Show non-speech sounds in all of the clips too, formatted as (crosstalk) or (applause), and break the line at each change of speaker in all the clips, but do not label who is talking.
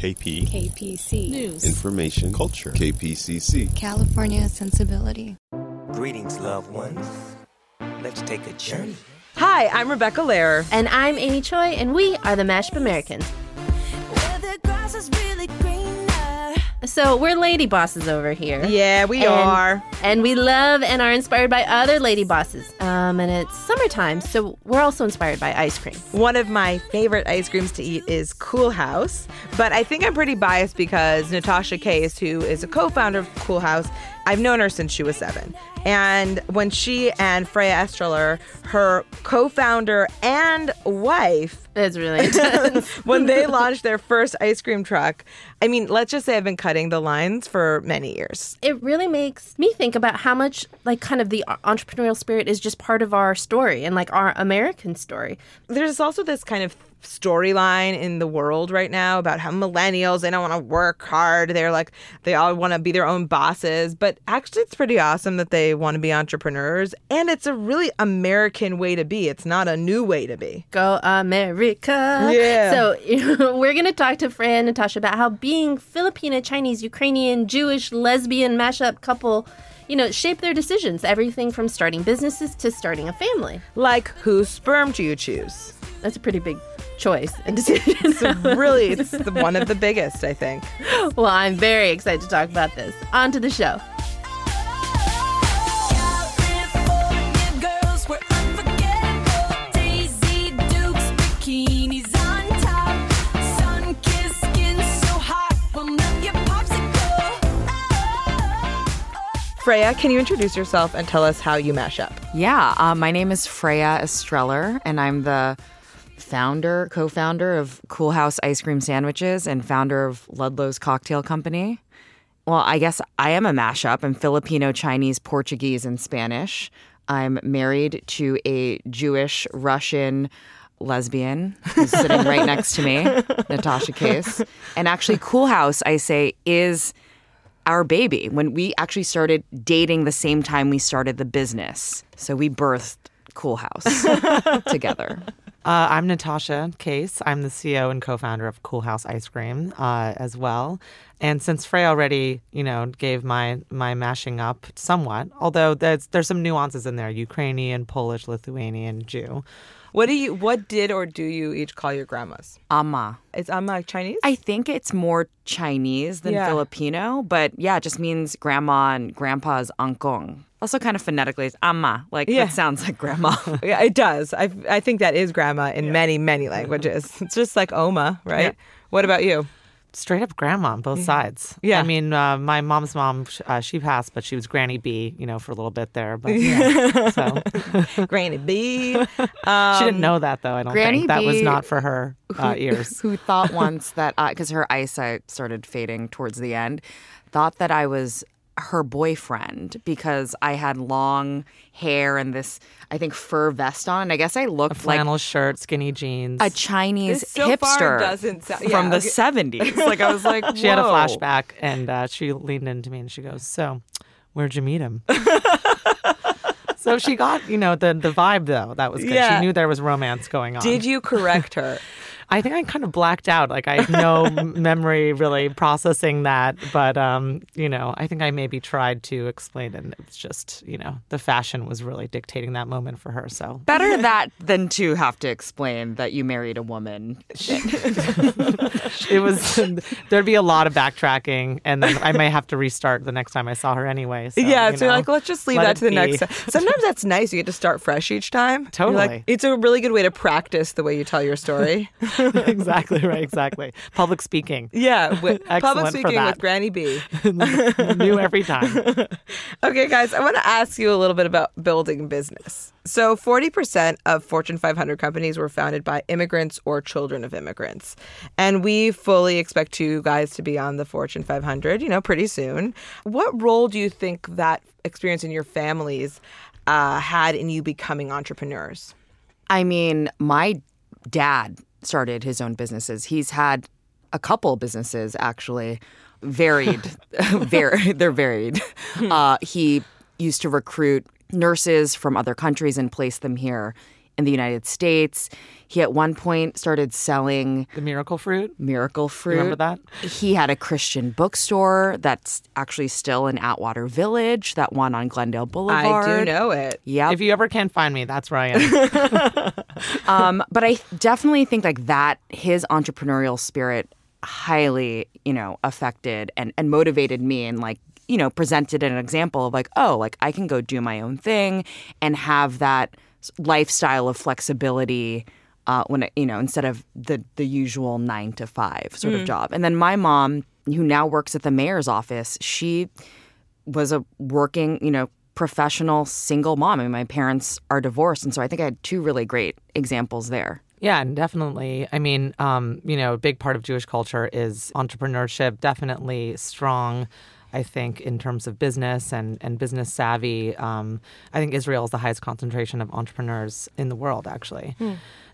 KP.
KPC.
News.
Information. Culture. KPCC.
California sensibility.
Greetings, loved ones. Let's take a journey.
Hi, I'm Rebecca Lehrer.
And I'm Amy Choi, and we are the Mashup Americans. So we're lady bosses over here.
Yeah, we
And-
are.
And we love and are inspired by other lady bosses. Um, and it's summertime, so we're also inspired by ice cream.
One of my favorite ice creams to eat is Coolhaus, but I think I'm pretty biased because Natasha Case, who is a co-founder of Coolhaus, I've known her since she was seven. And when she and Freya Estreller, her co-founder and wife,
It's really (laughs) (laughs)
when they launched their first ice cream truck, I mean, let's just say I've been cutting the lines for many years.
it really makes me think about how much like kind of the entrepreneurial spirit is just part of our story and like our American story.
there's also this kind of storyline in the world right now about how millennials they don't want to work hard they're like they all want to be their own bosses but actually it's pretty awesome that they want to be entrepreneurs and it's a really american way to be it's not a new way to be
Go America.
Yeah.
So (laughs) we're going to talk to Fran and Natasha about how being Filipina, Chinese, Ukrainian, Jewish, lesbian mashup couple, you know, shape their decisions. Everything from starting businesses to starting a family.
like whose sperm do you choose
That's a pretty big choice and decision.
it's (laughs) really it's the, one of the biggest i think
well, I'm very excited to talk about this. On to the show.
Freya can you introduce yourself and tell us how you mash up
Yeah, uh, my name is Freya Estreller, and I'm the founder, co-founder of Coolhaus Ice Cream Sandwiches and founder of Ludlow's Cocktail Company. Well, I guess I am a mashup. I'm Filipino, Chinese, Portuguese, and Spanish. I'm married to a Jewish, Russian lesbian who's sitting right next to me, (laughs) Natasha Case. And actually, Coolhaus, I say, is our baby when we actually started dating the same time we started the business. So we birthed Coolhaus (laughs) together.
Uh, I'm Natasha Case. I'm the CEO and co-founder of Coolhaus Ice Cream uh, as well. And since Frey already, you know, gave my my mashing up somewhat, although there's there's some nuances in there: Ukrainian, Polish, Lithuanian, Jew.
What do you what did or do you each call your grandmas
Ama.
it's i'm like chinese
I think it's more Chinese than
Yeah.
Filipino, but yeah, it just means grandma and grandpa's angkong. Also, kind of phonetically, it's ama. Like,
Yeah.
that sounds like grandma. (laughs)
Yeah, it does. I I think that is grandma in many many languages. It's just like Oma, right? What about you?
Straight up grandma on both sides.
Yeah.
I mean, uh, my mom's mom, uh, she passed, but she was Granny B, you know, for a little bit there. But yeah, so (laughs)
Granny B. (laughs)
she didn't know that though. I don't
Granny
think that was not for her uh, ears. (laughs)
who thought once that because her eyesight started fading towards the end, thought that I was her boyfriend because I had long hair and this I think fur vest on, and I guess I looked like
Flannel shirt, skinny jeans.
a Chinese
so
hipster
doesn't sound-
from
yeah,
the seventies. (laughs) Like I was like,
She had a flashback and uh, she leaned into me and she goes, So, where'd you meet him? (laughs) so she got, you know, the, the vibe though. That was good.
Yeah.
She knew there was romance going on.
Did you correct her? (laughs)
I think I kind of blacked out. Like I have no (laughs) memory really processing that. But, um, you know, I think I maybe tried to explain it. And it's just, you know, the fashion was really dictating that moment for her. So
Better (laughs) that than to have to explain that you married a woman. (laughs)
it was, there'd be a lot of backtracking. And then I may have to restart the next time I saw her anyway. So,
yeah,
you
so you're like, let's just leave
let
that to the
be.
next time. Sometimes that's nice. You get to start fresh each time. You're like-
Totally.
it's a really good way to practice the way you tell your story. (laughs)
exactly right. (laughs) Exactly. Public speaking.
yeah, (laughs) with, public speaking with Granny B.
New every time.
Okay, guys, I want to ask you a little bit about building business. So, 40% of Fortune 500 companies were founded by immigrants or children of immigrants. And we fully expect you guys to be on the Fortune 500, you know, pretty soon. What role do you think that experience in your families uh, had in you becoming entrepreneurs?
I mean, my dad started his own businesses. He's had a couple businesses actually, varied, (laughs) (laughs) very they're varied. Uh, he used to recruit nurses from other countries and place them here in the United States. He at one point started selling
The miracle fruit.
miracle fruit.
Remember that?
He had a Christian bookstore that's actually still in Atwater Village, that one on Glendale Boulevard.
I do know it.
Yeah.
If you ever can't find me, that's where I am. (laughs)
um, but I definitely think like that his entrepreneurial spirit highly, you know, affected and, and motivated me and like, you know, presented an example of like, oh, like I can go do my own thing and have that s- lifestyle of flexibility uh, when it, you know instead of the the usual nine to five sort of job. And then my mom, who now works at the mayor's office, she was a working, you know, professional single mom. I mean, my parents are divorced, and so I think I had two really great examples there.
Yeah, and definitely. I mean, um, you know, a big part of Jewish culture is entrepreneurship, definitely strong. I think in terms of business and, and business savvy, um, I think Israel is the highest concentration of entrepreneurs in the world, actually.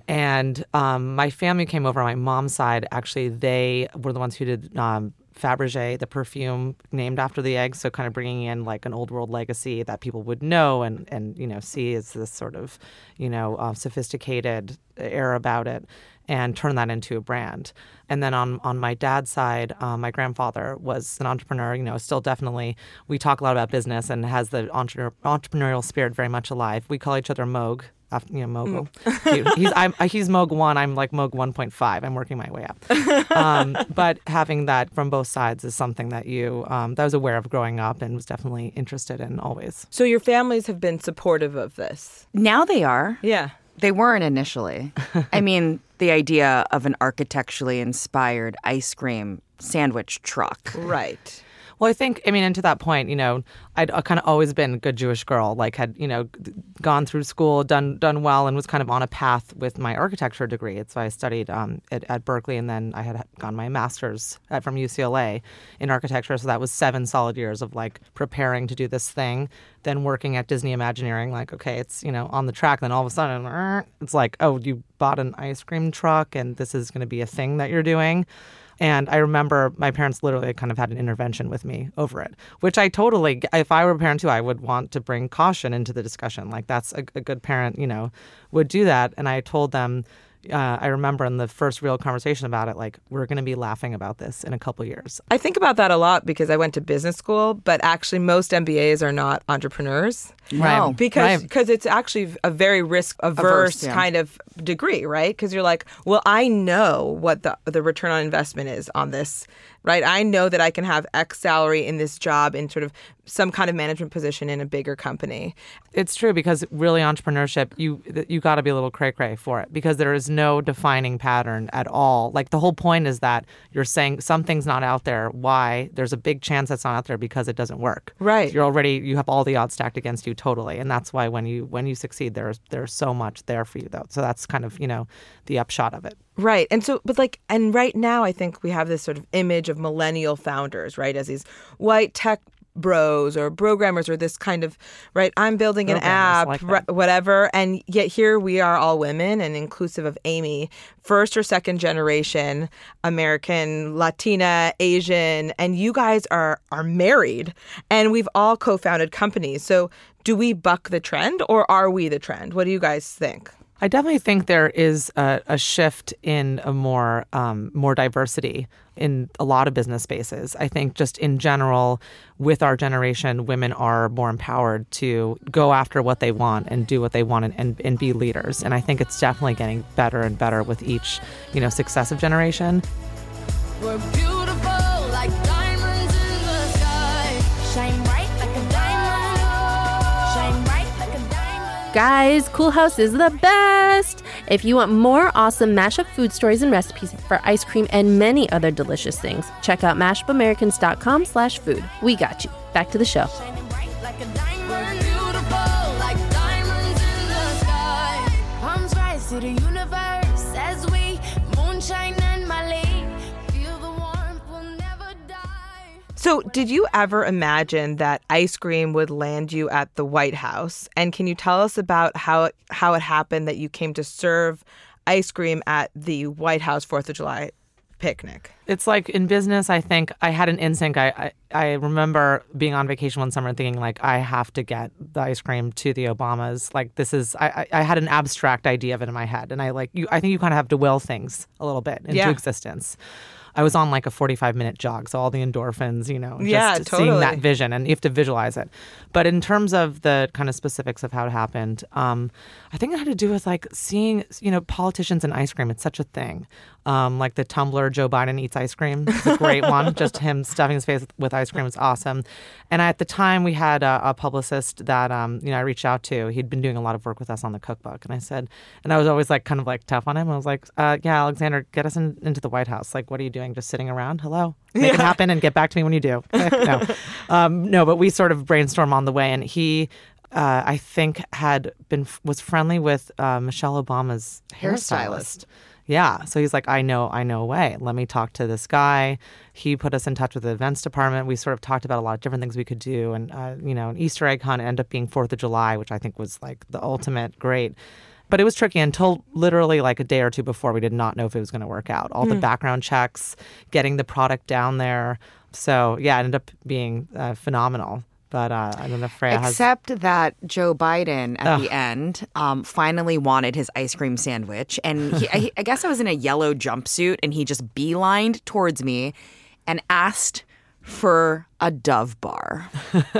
And um, my family came over on my mom's side. Actually, they were the ones who did um, Fabergé, the perfume named after the egg. So kind of bringing in like an old world legacy that people would know and and you know see as this sort of you know uh, sophisticated air about it, and turn that into a brand. And then on on my dad's side, um, my grandfather was an entrepreneur. You know, still definitely we talk a lot about business and has the entre- entrepreneurial spirit very much alive. We call each other Moog. af- You know, Mogul. He- he's I'm, he's Moog one. I'm like Moog one point five. I'm working my way up. (laughs) Um, but having that from both sides is something that you um, that I was aware of growing up and was definitely interested in always.
So your families have been supportive of this.
Now they are.
Yeah.
They weren't initially. (laughs) I mean, the idea of an architecturally inspired ice cream sandwich truck.
Right.
Well, I think, I mean, and to that point, you know, I'd uh, kind of always been a good Jewish girl, like had, you know, gone through school, done done well, and was kind of on a path with my architecture degree. So I studied um, at, at Berkeley, and then I had gone my master's at, from UCLA in architecture. So that was seven solid years of like preparing to do this thing, then working at Disney Imagineering, like, okay, it's, you know, on the track. Then all of a sudden, it's like, oh, you bought an ice cream truck, and this is going to be a thing that you're doing. And I remember my parents literally kind of had an intervention with me over it, which I totally, if I were a parent too, I would want to bring caution into the discussion. Like that's a, a good parent, you know, would do that. And I told them, uh, I remember in the first real conversation about it, like we're going to be laughing about this in a couple years.
I think about that a lot because I went to business school, but actually most MBAs are not entrepreneurs.
No.
because
Right.
because it's actually a very risk averse
Averse, yeah.
kind of degree, right? Because you're like, well, I know what the the return on investment is on this, right? I know that I can have X salary in this job in sort of some kind of management position in a bigger company.
It's true because really entrepreneurship, you you got to be a little cray cray for it because there is no defining pattern at all. Like the whole point is that you're saying something's not out there. Why? There's a big chance that's not out there because it doesn't work.
Right.
You're already you have all the odds stacked against you totally, and that's why when you when you succeed, there's there's so much there for you though. So that's kind of you know the upshot of it.
Right. And so, but like, and right now, I think we have this sort of image of millennial founders, right, as these white tech bros or programmers or this kind of, right, I'm building an app,
like
whatever. And yet here we are all women and inclusive of Amy, first or second generation American, Latina, Asian, and you guys are, are married and we've all co founded companies. So do we buck the trend or are we the trend? What do you guys think?
I definitely think there is a, a shift in a more um, more diversity in a lot of business spaces. I think just in general, with our generation, women are more empowered to go after what they want and do what they want and, and, and be leaders. And I think it's definitely getting better and better with each you know successive generation.
Guys, Coolhaus is the best! If you want more awesome mashup food stories and recipes for ice cream and many other delicious things, check out mashupamericans.com slash food. We got you. Back to the show.
To the universe as we moonshine
So, did you ever imagine that ice cream would land you at the White House? And can you tell us about how it, how it happened that you came to serve ice cream at the White House Fourth of July picnic.
It's like in business, I think I had an instinct. I, I, I remember being on vacation one summer and thinking, like, I have to get the ice cream to the Obamas. Like, this is, I, I I had an abstract idea of it in my head. And I like, you, I think you kind of have to will things a little bit into
Yeah.
existence. I was on like a 45 minute jog. So all the endorphins, you know, just
Yeah,
seeing that vision and you have to visualize it. But in terms of the kind of specifics of how it happened, um, I think it had to do with like seeing, you know, politicians and ice cream. It's such a thing. Um, like the Tumblr, Joe Biden eats ice cream. It's a great (laughs) one. Just him stuffing his face with ice cream is awesome. And at the time, we had a, a publicist that um, you know I reached out to. He'd been doing a lot of work with us on the cookbook, and I said, and I was always like kind of like tough on him. I was like, uh, "Yeah, Alexander, get us in, into the White House. Like, what are you doing? Just sitting around? Hello, make it happen, and get back to me when you do." (laughs) (laughs) no, um, no, but we sort of brainstorm on the way, and he. Uh, I think had been was friendly with uh, Michelle Obama's hairstylist. Yeah. So he's like, I know, I know a way. Let me talk to this guy. He put us in touch with the events department. We sort of talked about a lot of different things we could do. And, uh, you know, an Easter egg hunt ended up being 4th of July, which I think was like the ultimate great. But it was tricky until literally like a day or two before we did not know if it was going to work out. All the background checks, getting the product down there. So yeah, it ended up being uh, phenomenal. But uh, I don't know Freya has.
Except that Joe Biden at the end um, finally wanted his ice cream sandwich. And he, I, I guess I was in a yellow jumpsuit and he just beelined towards me and asked for a Dove bar.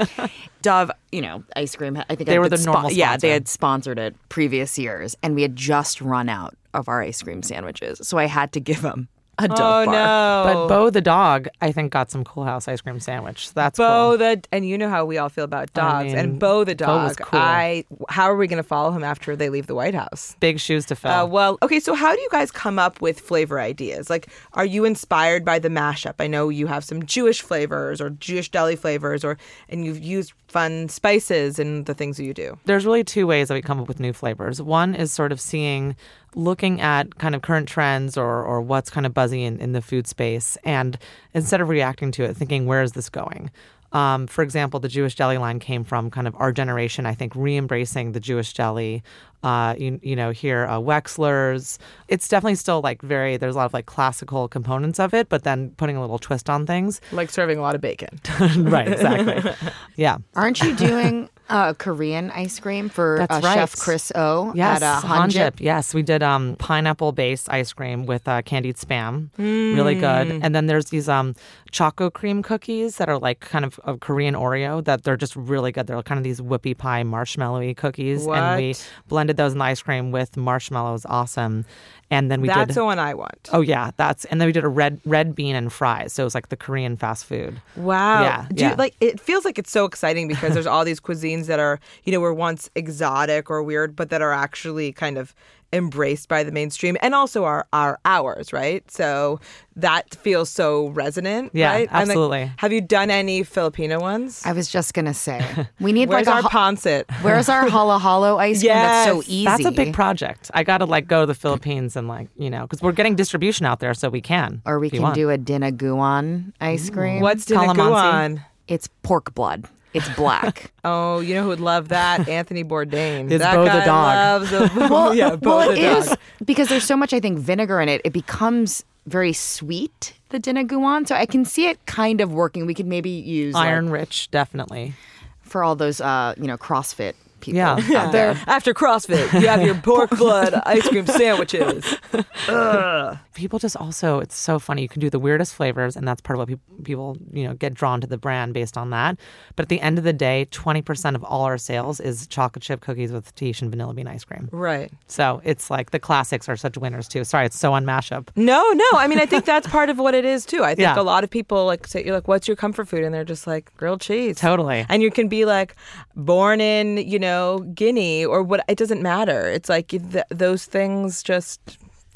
(laughs) Dove, you know, ice cream. I think
They
had
were the normal
Yeah, they had sponsored it previous years, and we had just run out of our ice cream sandwiches, so I had to give him (laughs) a Dove
Oh
bar.
no!
But Bo the dog, I think, got some Coolhaus ice cream sandwich. That's
Bo
cool.
the and you know how we all feel about dogs
mean,
and Bo the
Bo
dog.
was cool.
I how are we going to follow him after they leave the White House?
Big shoes to fill.
Uh, well, okay. So how do you guys come up with flavor ideas? Like, are you inspired by the mashup? I know you have some Jewish flavors or Jewish deli flavors, or and you've used fun spices in the things that you do.
there's really two ways that we come up with new flavors. One is sort of seeing, looking at kind of current trends or, or what's kind of buzzy in, in the food space. And instead of reacting to it, thinking, where is this going? Um, for example, the Jewish deli line came from kind of our generation, I think, re embracing the Jewish deli. Uh, you, you know, here, uh, Wexler's. It's definitely still like very, there's a lot of like classical components of it, but then putting a little twist on things.
Like serving a lot of bacon. (laughs)
right, exactly. (laughs) yeah.
Aren't you doing uh, Korean ice cream for
That's
uh,
right.
Chef Chris O
Yes,
at uh,
Hanjip.
Hanjip?
Yes, we did um, pineapple based ice cream with uh, candied spam. Really good.
Mm.
And then there's these um, choco cream cookies that are like kind of a Korean Oreo that they're just really good. They're kind of these whoopie pie marshmallowy cookies. And we blended those in the ice cream with marshmallows. Awesome. And then we
That's
did.
the one I want.
Oh yeah, that's and then we did a red red bean and fries. So it was like the Korean fast food.
Wow.
Yeah,
Do you-
yeah.
like it feels like it's so exciting because there's all these cuisines that are, you know, were once exotic or weird, but that are actually kind of embraced by the mainstream and also are are ours, right? So that feels so resonant.
Yeah,
right? And, like,
absolutely.
have you done any Filipino ones?
I was just gonna say (laughs) we need
Where's
like
our
a ha-
pancit?
where's our hala halo (laughs) ice cream that's so easy.
That's a big project. I got to like go to the Philippines and like you know because we're getting distribution out there, so we can.
or we can do a dinuguan ice cream.
What's
Calamansi?
dinuguan?
It's pork blood. It's black. (laughs)
Oh, you know who would love that? (laughs) Anthony Bourdain.
It's
that
Bo the
guy
dog.
Loves a, (laughs)
well,
yeah, Bo
well,
the
it
dog.
is because there's so much I think vinegar in it. It becomes very sweet. The dinuguan, so I can see it kind of working. We could maybe use like,
Iron rich, definitely.
for all those uh, you know CrossFit people
Yeah.
out there. (laughs)
After CrossFit, you have your pork blood ice cream sandwiches. (laughs)
People just also, it's so funny. You can do the weirdest flavors, and that's part of what peop- people, you know, get drawn to the brand based on that. But at the end of the day, 20% of all our sales is chocolate chip cookies with Tahitian vanilla bean ice cream.
Right.
So it's like the classics are such winners too. Sorry, it's so on mashup.
No, no. I mean, I think that's part of what it is too. I think
Yeah.
a lot of people like say, "You're like, what's your comfort food?" And they're just like grilled cheese.
Totally.
And you can be like, born in you know Guinea or what. It doesn't matter. It's like th- those things just.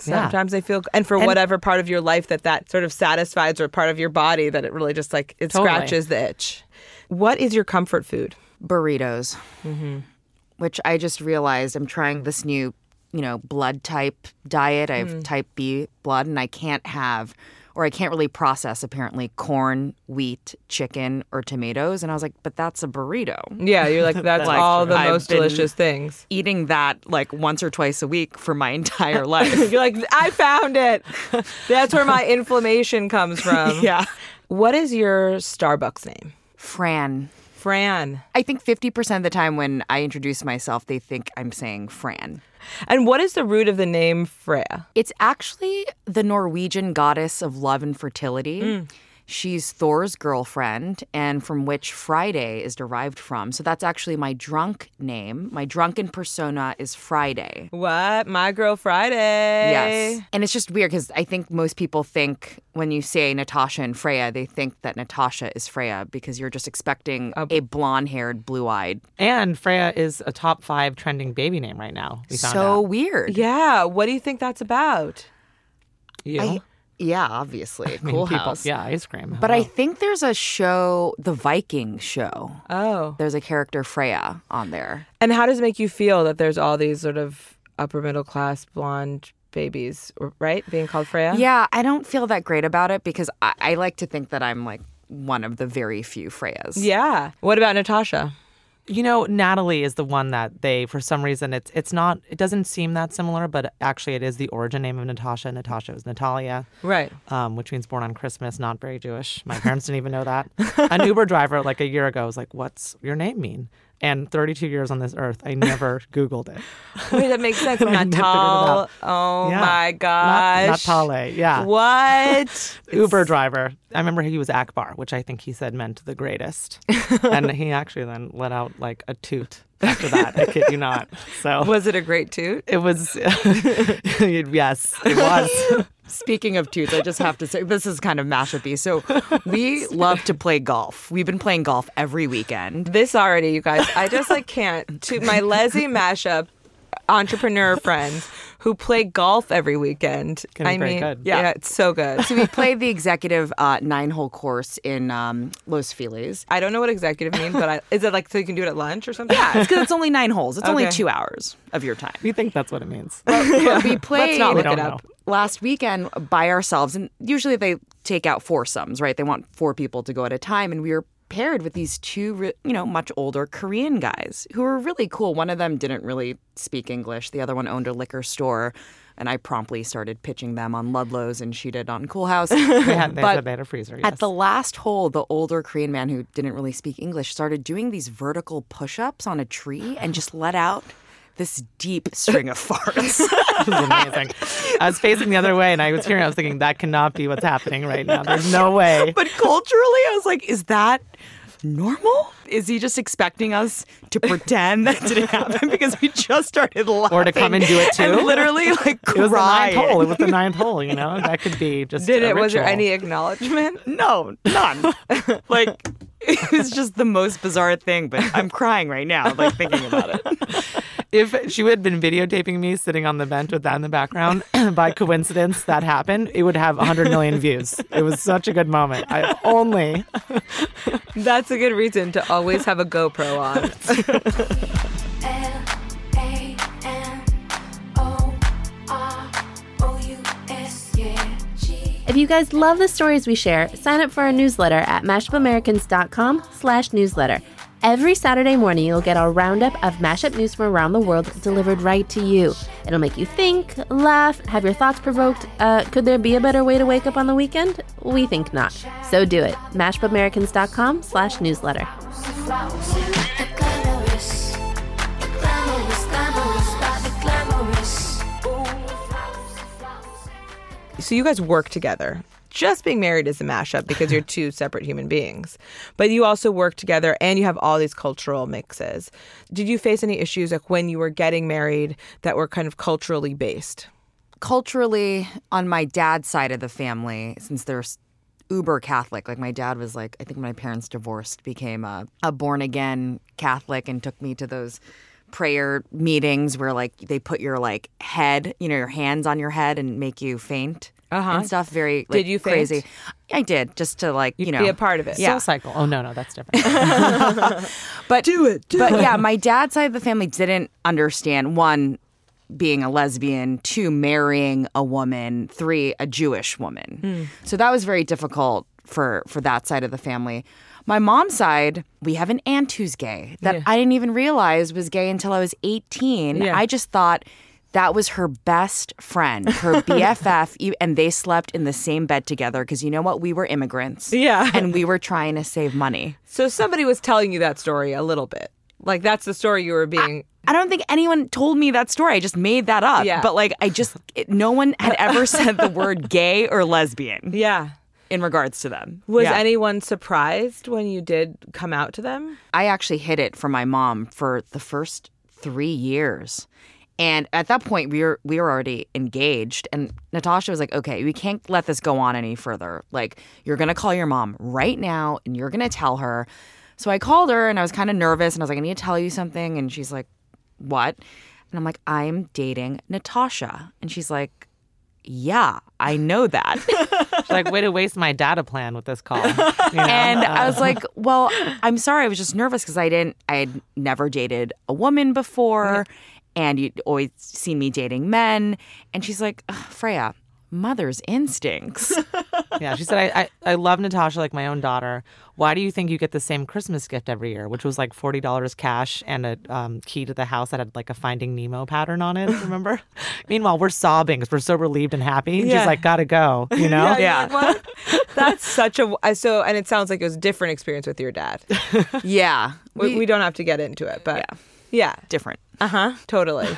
Yeah.
Sometimes they feel, and for
And-
whatever part of your life that that sort of satisfies, or part of your body that it really just like it
Totally.
scratches the itch. What is your comfort food?
burritos,
Mm-hmm.
which I just realized I'm trying this new, you know, blood type diet. I have
Mm.
type B blood, and I can't have or I can't really process apparently corn, wheat, chicken, or tomatoes. And I was like, but that's a burrito.
Yeah, you're like (laughs) that's
Like,
all the
I've
most delicious things.
Eating that like once or twice a week for my entire (laughs) life.
You're like, I found it. That's where my (laughs) inflammation comes from.
yeah.
What is your Starbucks name?
Fran.
Fran.
I think 50% of the time when I introduce myself, they think I'm saying Fran.
And what is the root of the name Freya?
It's actually the Norwegian goddess of love and fertility. Mm. She's Thor's girlfriend, and from which Friday is derived from. So that's actually my drunk name. My drunken persona is Friday.
What? My Girl Friday.
Yes. And it's just weird because I think most people think when you say Natasha and Freya, they think that Natasha is Freya because you're just expecting a blonde haired, blue eyed.
And Freya is a top five trending baby name right now.
So
out.
weird.
Yeah. What do you think that's about?
You?
I- yeah, obviously. (laughs)
I mean,
cool
people-
house.
Yeah, ice cream.
But I think there's a show, the Viking show.
Oh.
There's a character Freya on there.
And how does it make you feel that there's all these sort of upper middle class blonde babies, right? Being called Freya?
Yeah, I don't feel that great about it because I, I like to think that I'm like one of the very few Freyas.
Yeah. What about Natasha?
You know, Natalie is the one that they, for some reason, it's it's not. It doesn't seem that similar, but actually, it is the origin name of Natasha. Natasha is Natalia,
Right.
um, which means born on Christmas. Not very Jewish. My parents didn't even know that. (laughs) An Uber driver, like a year ago, was like, "What's your name mean?" And 32 years on this earth, I never (laughs) Googled it.
Wait, that makes sense. (laughs)
I never figured it
Natal.
out.
Oh
Yeah.
my
Not,
gosh.
Natale, yeah.
What? (laughs)
Uber driver. I remember he was Akbar, which I think he said meant the greatest. and he actually then let out like a toot after that. I kid you not. So
Was it a great toot?
it was, yes, it was.
Speaking of toots, I just have to say this is kind of mashupy. So we (laughs) love to play golf. We've been playing golf every weekend.
This already, you guys. I just like can't. To my Leslie mashup entrepreneur friends who play golf every weekend.
Can
I mean,
good.
yeah,
Yeah.
it's so good.
So we played the executive uh, nine-hole course in um, Los Feliz.
I don't know what executive means, but I, is it like so you can do it at lunch or something?
Yeah, it's because it's only nine holes. It's only two hours of your time.
We think that's what it means.
But (laughs) we played
Let's not look it
don't
up.
last weekend by ourselves, and usually they take out foursomes, right? They want four people to go at a time, and we were paired with these two, you know, much older Korean guys who were really cool. One of them didn't really speak English. The other one owned a liquor store, and I promptly started pitching them on Ludlow's, and she did on Coolhaus. (laughs)
They had, they
But
had a freezer. Yes.
At the last hole, the older Korean man who didn't really speak English started doing these vertical push ups on a tree and just let out this deep string of farts. (laughs)
Amazing. I was facing the other way and I was hearing, I was thinking, that cannot be what's happening right now. There's no way. (laughs)
but culturally, I was like, is that normal? Is he just expecting us to pretend that didn't happen (laughs) because we just started laughing?
Or to come and do it too?
And literally, like,
It was the ninth hole. It was the ninth hole, you know? That could be just.
Did it? Was there any acknowledgement?
No, none. like, it was just the most bizarre thing, but I'm crying right now, like, thinking about it.
If she had been videotaping me sitting on the bench with that in the background, (clears throat) by coincidence that happened, it would have 100 million views. It was such a good moment. I only.
That's a good reason to always have a GoPro on.
L A M O R O U S, yeah.
If you guys love the stories we share, sign up for our newsletter at mashupamericans.com slash newsletter. Every Saturday morning, you'll get a roundup of mashup news from around the world delivered right to you. It'll make you think, laugh, have your thoughts provoked. Uh, could there be a better way to wake up on the weekend? We think not. So do it. mashupamericans.com slash newsletter.
So you guys work together. Just being married is a mashup because you're (laughs) two separate human beings. But you also work together and you have all these cultural mixes. Did you face any issues like when you were getting married that were kind of culturally based?
culturally on my dad's side of the family since they're uber catholic like my dad was like i think my parents divorced became a, a born again catholic and took me to those prayer meetings where like they put your like head you know your hands on your head and make you faint
Uh-huh.
and stuff very like,
Did you faint?
crazy i did just to like you know
Be a part of it.
yeah
Soul cycle. Oh, no, no, that's different. (laughs) (laughs)
but do it. Do but yeah, my dad's side of the family didn't understand one being a lesbian, two, marrying a woman, three, a Jewish woman. So that was very difficult for for that side of the family. My mom's side, we have an aunt who's gay that I didn't even realize was gay until I was 18.
Yeah.
I just thought that was her best friend, her (laughs) BFF, and they slept in the same bed together because you know what? We were immigrants.
Yeah.
And we were trying to save money.
So somebody was telling you that story a little bit. Like that's the story you were being.
I don't think anyone told me that story. I just made that up.
Yeah.
But like, I just, it, no one had ever (laughs) said the word gay or lesbian
yeah.
in regards to them.
Was
Yeah.
anyone surprised when you did come out to them?
I actually hid it from my mom for the first three years. And at that point, we were we were already engaged, and Natasha was like, "Okay, we can't let this go on any further. Like, you're gonna call your mom right now, and you're gonna tell her." So I called her, and I was kind of nervous, and I was like, "I need to tell you something," and she's like, "What?" And I'm like, "I'm dating Natasha," and she's like, "Yeah, I know that." (laughs)
She's like, way to waste my data plan with this call. (laughs) You know?
And I
Uh,
was like, well, I'm sorry. I was just nervous because I didn't, I had never dated a woman before. And you'd always seen me dating men. And she's like, Freya, mother's instincts. (laughs)
yeah, she said, I, I, I love Natasha like my own daughter. Why do you think you get the same Christmas gift every year, which was like $40 cash and a um, key to the house that had like a Finding Nemo pattern on it? Remember? (laughs) Meanwhile, we're sobbing because we're so relieved and happy.
Yeah.
She's like, gotta go, you (laughs) know?
Yeah. you're like. That's such a I- so, and it sounds like it was a different experience with your dad.
yeah.
We, we don't have to get into it, but yeah, yeah,
different.
uh huh, totally. (laughs)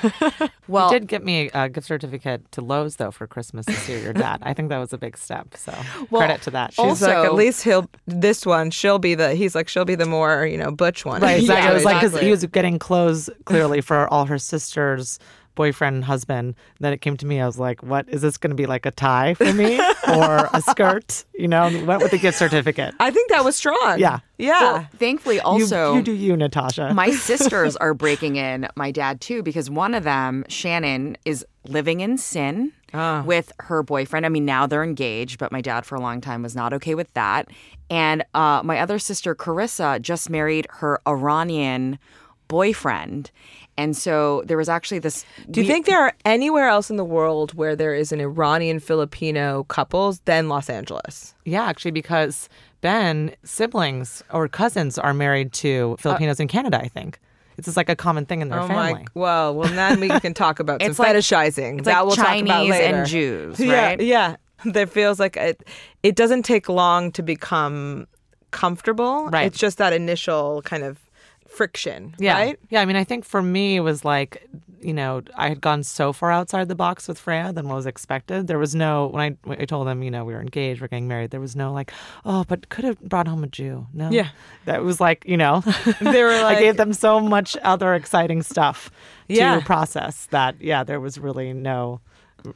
Well,
did get me a gift certificate to Lowe's though for Christmas this year. Your dad, I think that was a big step. So credit to that. She's
He's like,
Also-
at least he'll this one. She'll be the. He's like, she'll be the more you know butch one.
Right, (laughs) exactly.
Yeah,
it was like because he was getting clothes clearly for all her sisters, boyfriend, and husband. Then it came to me. I was like, "What is this going to be like a tie for me or a (laughs) skirt?" You know, and went with the gift certificate.
I think that was strong.
Yeah.
yeah.
well, thankfully, also.
you, do you, Natasha.
my (laughs) sisters are breaking in my dad too because one of them shannon is living in sin with her boyfriend i mean now they're engaged but my dad for a long time was not okay with that and uh, my other sister carissa just married her iranian boyfriend and so there was actually this
Do you
we-
think there are anywhere else in the world where there is an Iranian Filipino couples than Los Angeles?
yeah, actually, because Ben siblings or cousins are married to Filipinos in Canada. I think it's just like a common thing in their
oh
family.
my! Well, well, then we can talk about (laughs) some
It's like-
fetishizing.
it's
that
like
we'll
chinese
talk about later.
and jews
Yeah,
right
yeah. (laughs) There feels like it. It doesn't take long to become comfortable.
Right.
It's just that initial kind of friction.
Yeah.
Right.
Yeah. I mean, I think for me, it was like, you know, I had gone so far outside the box with Freya than what was expected. There was no, when I, when I told them, you know, we were engaged, we're getting married, there was no like, oh, but could have brought home a Jew. No.
Yeah.
That was like, you know, (laughs)
They were Like, (laughs) I
gave them so much other exciting stuff
Yeah.
to process that, yeah, there was really no,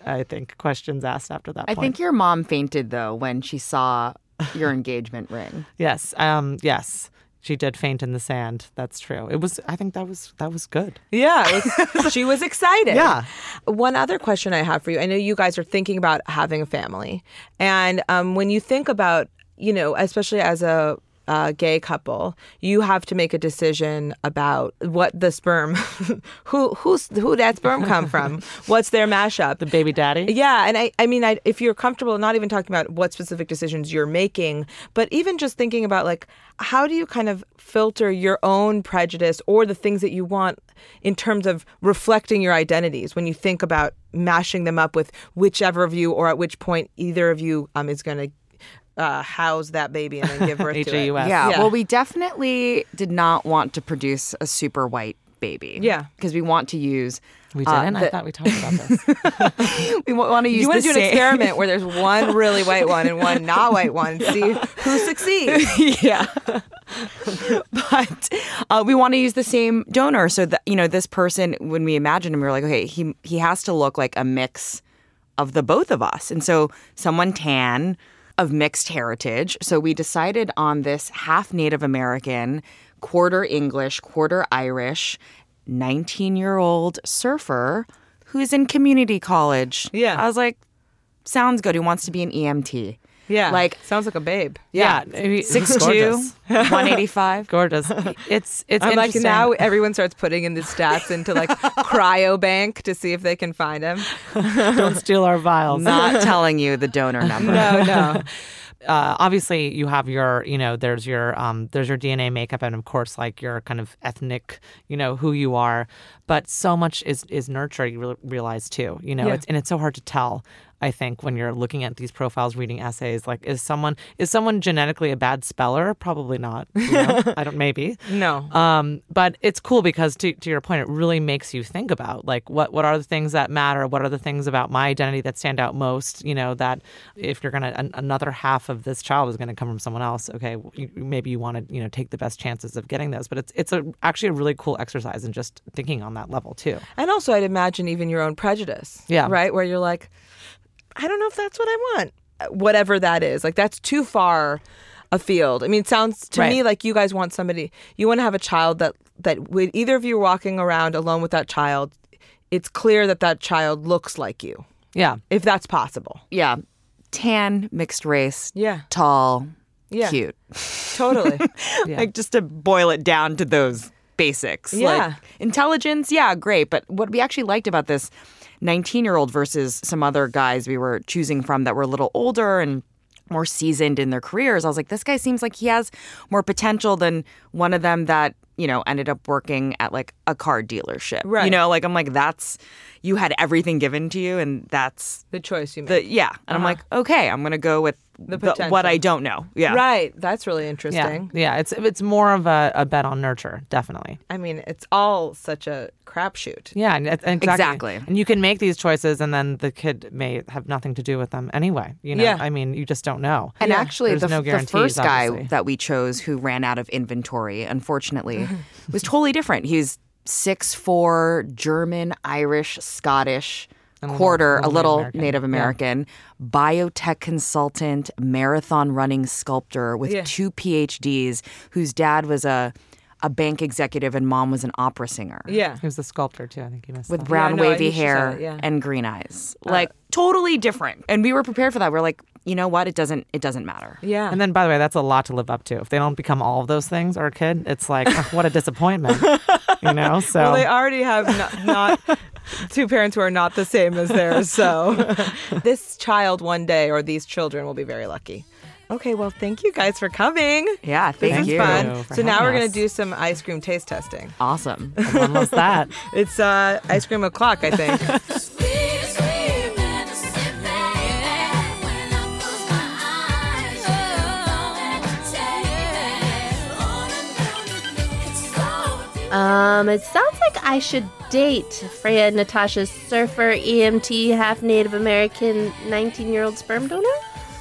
I think, questions asked after that
i
point.
think your mom fainted though when she saw your engagement ring (laughs)
Yes. Um, yes. She did faint in the sand. That's true. It was, I think that was, that was good.
Yeah, it was, (laughs) she was excited.
Yeah.
One other question I have for you. I know you guys are thinking about having a family, and um, when you think about, you know, especially as a uh, gay couple, you have to make a decision about what the sperm, (laughs) who who's who that sperm come from, (laughs) what's their mashup,
The baby daddy.
yeah, and I, I mean, I, if you're comfortable, not even talking about what specific decisions you're making, but even just thinking about like, how do you kind of filter your own prejudice or the things that you want in terms of reflecting your identities when you think about mashing them up with whichever of you or at which point either of you um, is going to uh, house that baby and then give birth to it. (laughs)
H-A-U-S.
Yeah,
Yeah.
Well, we definitely did not want to produce a super white baby.
Yeah.
Because we want to use.
We
uh,
didn't. I
the-
thought we talked about this. (laughs)
we want to (laughs) use.
You want to do an experiment where there's one really white one and one not white one and see who succeeds.
yeah. but uh, we want to use the same donor so that you know this person when we imagined him we were like okay he he has to look like a mix of the both of us and so someone tan of mixed heritage. So we decided on this half native american quarter english quarter irish 19 year old surfer who's in community college.
Yeah.
i was like sounds good. Who wants to be an emt
Yeah.
Like
sounds like a babe.
Yeah, maybe-
six (laughs)
gorgeous.
one eighty five. (laughs)
gorgeous. It's it's
I'm like now everyone starts putting in the stats into like (laughs) cryobank to see if they can find him.
don't steal our vials.
Not telling you the donor number.
No, no.
uh, obviously you have your you know there's your um, there's your DNA makeup and of course like your kind of ethnic you know who you are but so much is is nurture you re- realize too you know
Yeah.
it's, and it's so hard to tell I think when you're looking at these profiles reading essays like is someone is someone genetically a bad speller probably not (laughs) you know? I don't maybe
No.
um, but it's cool because to, to your point, it really makes you think about like what what are the things that matter? What are the things about my identity that stand out most? You know that if you're gonna an, another half of this child is gonna come from someone else. Okay, you, maybe you want to you know take the best chances of getting those. But it's it's a actually a really cool exercise in just thinking on that level too.
And also, I'd imagine even your own prejudice.
Yeah.
Right? Where you're like, I don't know if that's what I want. Whatever that is. Like, that's too far afield. I mean, it sounds to me like you guys want somebody, you want to have a child that, that with either of you walking around alone with that child, it's clear that that child looks like you,
Yeah,
if that's possible.
Yeah, tan, mixed race,
Yeah.
tall,
Yeah.
cute.
Totally. (laughs)
Like just to boil it down to those basics.
Yeah.
Like intelligence, yeah, great. But what we actually liked about this 19 year old versus some other guys we were choosing from that were a little older and more seasoned in their careers, I was like, this guy seems like he has more potential than one of them that, you know, ended up working at like a car dealership.
Right.
You know, like I'm like, that's, you had everything given to you and that's
the choice you
the, yeah. And I'm uh-huh. like, okay, I'm going to go with
The
the what I don't know. Yeah.
Right. That's really interesting.
yeah. It's it's more of a, a bet on nurture, definitely.
I mean, it's all such a crapshoot.
Yeah, and, and exactly.
Exactly.
And you can make these choices, and then the kid may have nothing to do with them anyway. You know,
Yeah.
I mean, you just don't know.
And actually,
There's
the,
no
the first guy
obviously.
that we chose who ran out of inventory, unfortunately, (laughs) was totally different. He's six four, German, Irish, Scottish, quarter, a
little
little
Native
Native
American.
American, biotech consultant, marathon running sculptor with
Yeah.
two PhDs, whose dad was a a bank executive and mom was an opera singer.
Yeah.
He was the sculptor too. I think he missed
With
that.
brown
no,
wavy
think she said
hair
yeah.
and green eyes, uh, like totally different, and we were prepared for that. We're like, you know what? It doesn't. It doesn't matter.
Yeah.
And then, by the way, that's a lot to live up to. If they don't become all of those things or a kid, it's like ugh, (laughs) what a disappointment. (laughs) you know. (laughs) So
Well, they already have not, not two parents who are not the same as theirs. So (laughs) this child one day, or these children, will be very lucky. Okay, well, thank you guys for coming.
Yeah,
This
thank
is
you.
fun. So now we're gonna do some ice cream taste testing.
Awesome.
loves that. (laughs)
It's uh, ice cream o'clock, I think.
Um, it sounds like I should date Freya Natasha's surfer, EMT, half Native American, 19 year old sperm donor?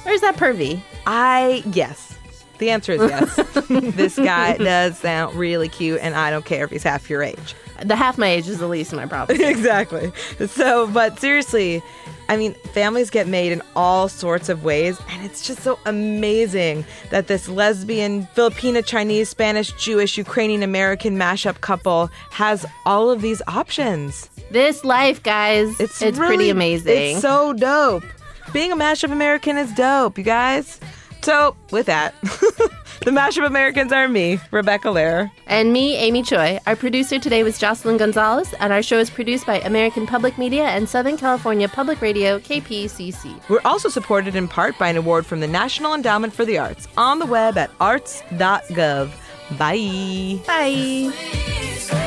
Or is that pervy?
I yes. The answer is yes. (laughs) this guy does sound really cute, and I don't care if he's half your age.
The half my age is the least of my problems. (laughs)
exactly. So, but seriously, I mean, families get made in all sorts of ways, and it's just so amazing that this lesbian, Filipina, Chinese, Spanish, Jewish, Ukrainian American mashup couple has all of these options.
this life, guys,
It's
it's,
really-
pretty amazing.
It's so dope. Being a mashup American is dope, you guys. So, with that, (laughs) the mashup Americans are me, Rebecca Lehrer.
And me, Amy Choi. Our producer today was Jocelyn Gonzalez, and our show is produced by American Public Media and Southern California Public Radio, KPCC.
We're also supported in part by an award from the National Endowment for the Arts on the web at arts.gov. Bye.
Bye.
sweet, sweet